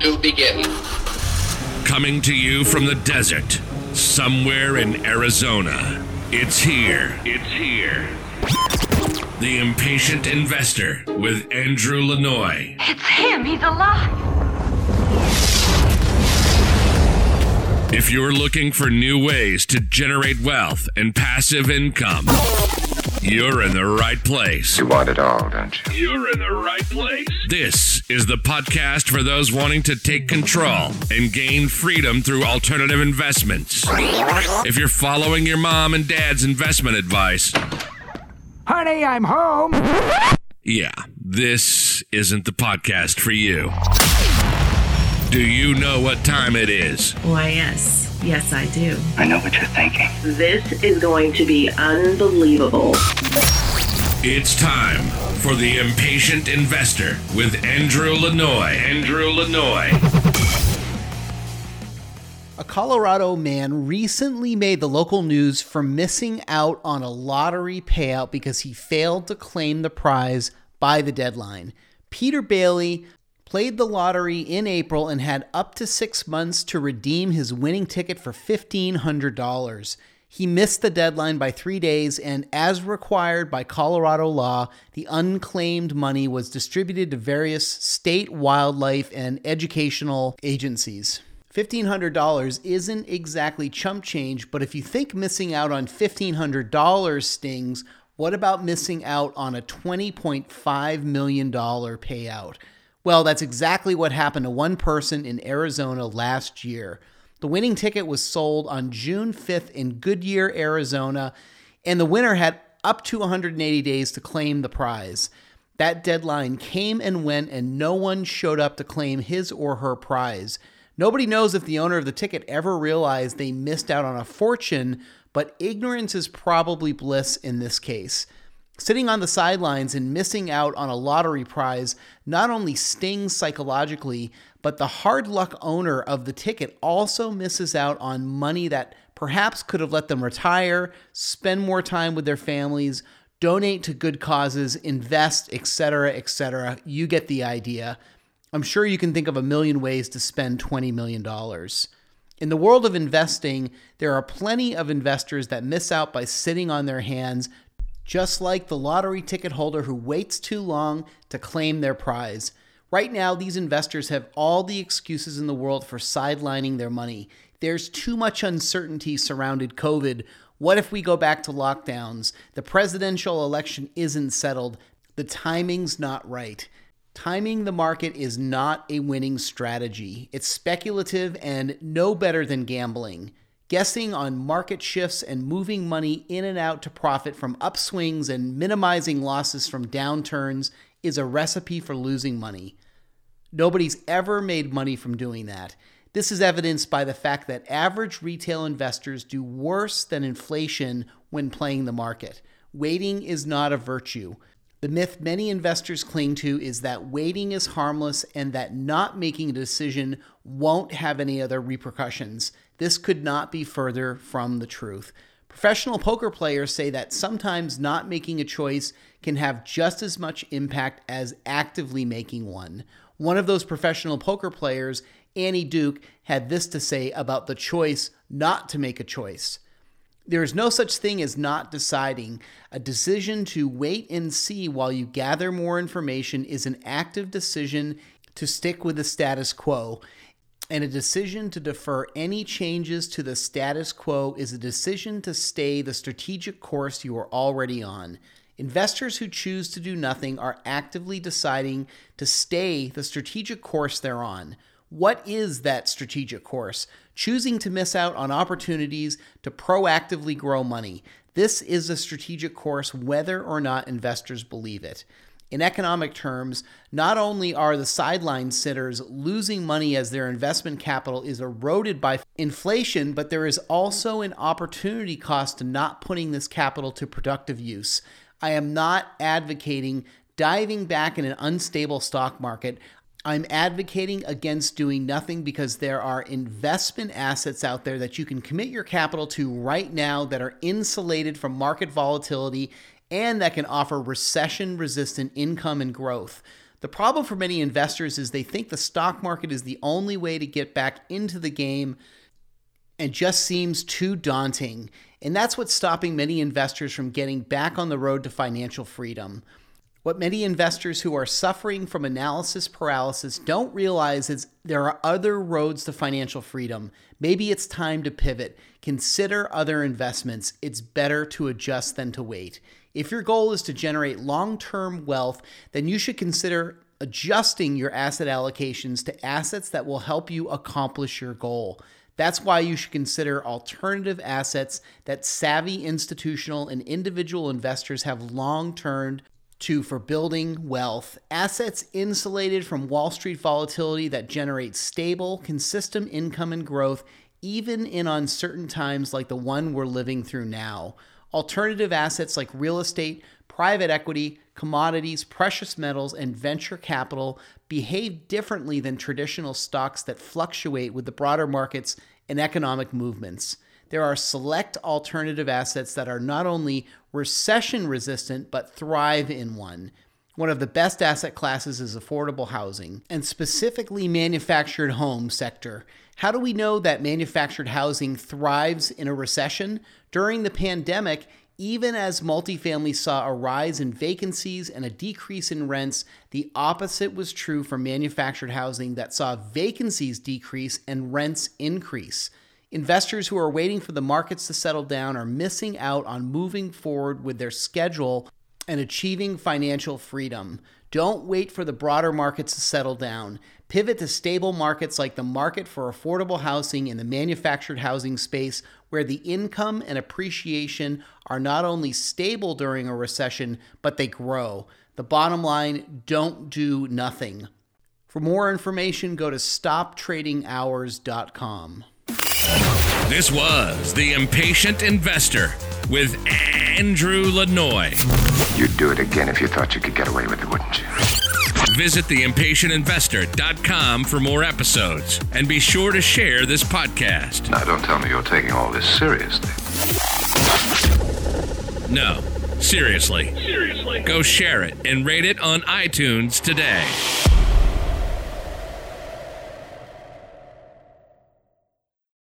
to begin. Coming to you from the desert, somewhere in Arizona. It's here. It's here. The Impatient Investor with Andrew Lanoie. It's him. He's alive. If you're looking for new ways to generate wealth and passive income, you're in the right place. You want it all, don't you? You're in the right place. This is the podcast for those wanting to take control and gain freedom through alternative investments. If you're following your mom and dad's investment advice, Honey, I'm home. yeah, this isn't the podcast for you. Do you know what time it is? Why, yes. Yes, I do. I know what you're thinking. This is going to be unbelievable. It's time for the Impatient Investor with Andrew Lanoie. Andrew Lanoie. A Colorado man recently made the local news for missing out on a lottery payout because he failed to claim the prize by the deadline. Peter Bailey played the lottery in April and had up to six months to redeem his winning ticket for $1,500. He missed the deadline by three days, and as required by Colorado law, the unclaimed money was distributed to various state wildlife and educational agencies. $1,500 isn't exactly chump change, but if you think missing out on $1,500 stings, what about missing out on a $20.5 million payout? Well, that's exactly what happened to one person in Arizona last year. The winning ticket was sold on June 5th in Goodyear, Arizona, and the winner had up to 180 days to claim the prize. That deadline came and went, and no one showed up to claim his or her prize. Nobody knows if the owner of the ticket ever realized they missed out on a fortune, but ignorance is probably bliss in this case. Sitting on the sidelines and missing out on a lottery prize not only stings psychologically, but the hard luck owner of the ticket also misses out on money that perhaps could have let them retire, spend more time with their families, donate to good causes, invest, etc., etc. You get the idea. I'm sure you can think of a million ways to spend $20 million. In the world of investing, there are plenty of investors that miss out by sitting on their hands, just like the lottery ticket holder who waits too long to claim their prize. Right now, these investors have all the excuses in the world for sidelining their money. There's too much uncertainty surrounding COVID. What if we go back to lockdowns? The presidential election isn't settled. The timing's not right. Timing the market is not a winning strategy. It's speculative and no better than gambling. Guessing on market shifts and moving money in and out to profit from upswings and minimizing losses from downturns is a recipe for losing money. Nobody's ever made money from doing that. This is evidenced by the fact that average retail investors do worse than inflation when playing the market. Waiting is not a virtue. The myth many investors cling to is that waiting is harmless and that not making a decision won't have any other repercussions. This could not be further from the truth. Professional poker players say that sometimes not making a choice can have just as much impact as actively making one. One of those professional poker players, Annie Duke, had this to say about the choice not to make a choice. There is no such thing as not deciding. A decision to wait and see while you gather more information is an active decision to stick with the status quo. And a decision to defer any changes to the status quo is a decision to stay the strategic course you are already on. Investors who choose to do nothing are actively deciding to stay the strategic course they're on. What is that strategic course? Choosing to miss out on opportunities to proactively grow money. This is a strategic course whether or not investors believe it. In economic terms, not only are the sideline sitters losing money as their investment capital is eroded by inflation, but there is also an opportunity cost to not putting this capital to productive use. I am not advocating diving back in an unstable stock market. I'm advocating against doing nothing because there are investment assets out there that you can commit your capital to right now that are insulated from market volatility and that can offer recession resistant income and growth. The problem for many investors is they think the stock market is the only way to get back into the game and just seems too daunting. And that's what's stopping many investors from getting back on the road to financial freedom. What many investors who are suffering from analysis paralysis don't realize is there are other roads to financial freedom. Maybe it's time to pivot. Consider other investments. It's better to adjust than to wait. If your goal is to generate long term wealth, then you should consider adjusting your asset allocations to assets that will help you accomplish your goal. That's why you should consider alternative assets that savvy institutional and individual investors have long turned to for building wealth, assets insulated from Wall Street volatility that generate stable, consistent income and growth, even in uncertain times like the one we're living through now. Alternative assets like real estate, private equity, commodities, precious metals, and venture capital behave differently than traditional stocks that fluctuate with the broader markets and economic movements there are select alternative assets that are not only recession resistant, but thrive in one. One of the best asset classes is affordable housing, and specifically manufactured home sector. How do we know that manufactured housing thrives in a recession? During the pandemic, even as multifamily saw a rise in vacancies and a decrease in rents, the opposite was true for manufactured housing that saw vacancies decrease and rents increase. Investors who are waiting for the markets to settle down are missing out on moving forward with their schedule and achieving financial freedom. Don't wait for the broader markets to settle down. Pivot to stable markets like the market for affordable housing in the manufactured housing space, where the income and appreciation are not only stable during a recession, but they grow. The bottom line don't do nothing. For more information, go to stoptradinghours.com. This was The Impatient Investor with Andrew Lanoie. You'd do it again if you thought you could get away with it, wouldn't you? Visit theimpatientinvestor.com for more episodes and be sure to share this podcast. Now, don't tell me you're taking all this seriously. No, seriously. Seriously. Go share it and rate it on iTunes today.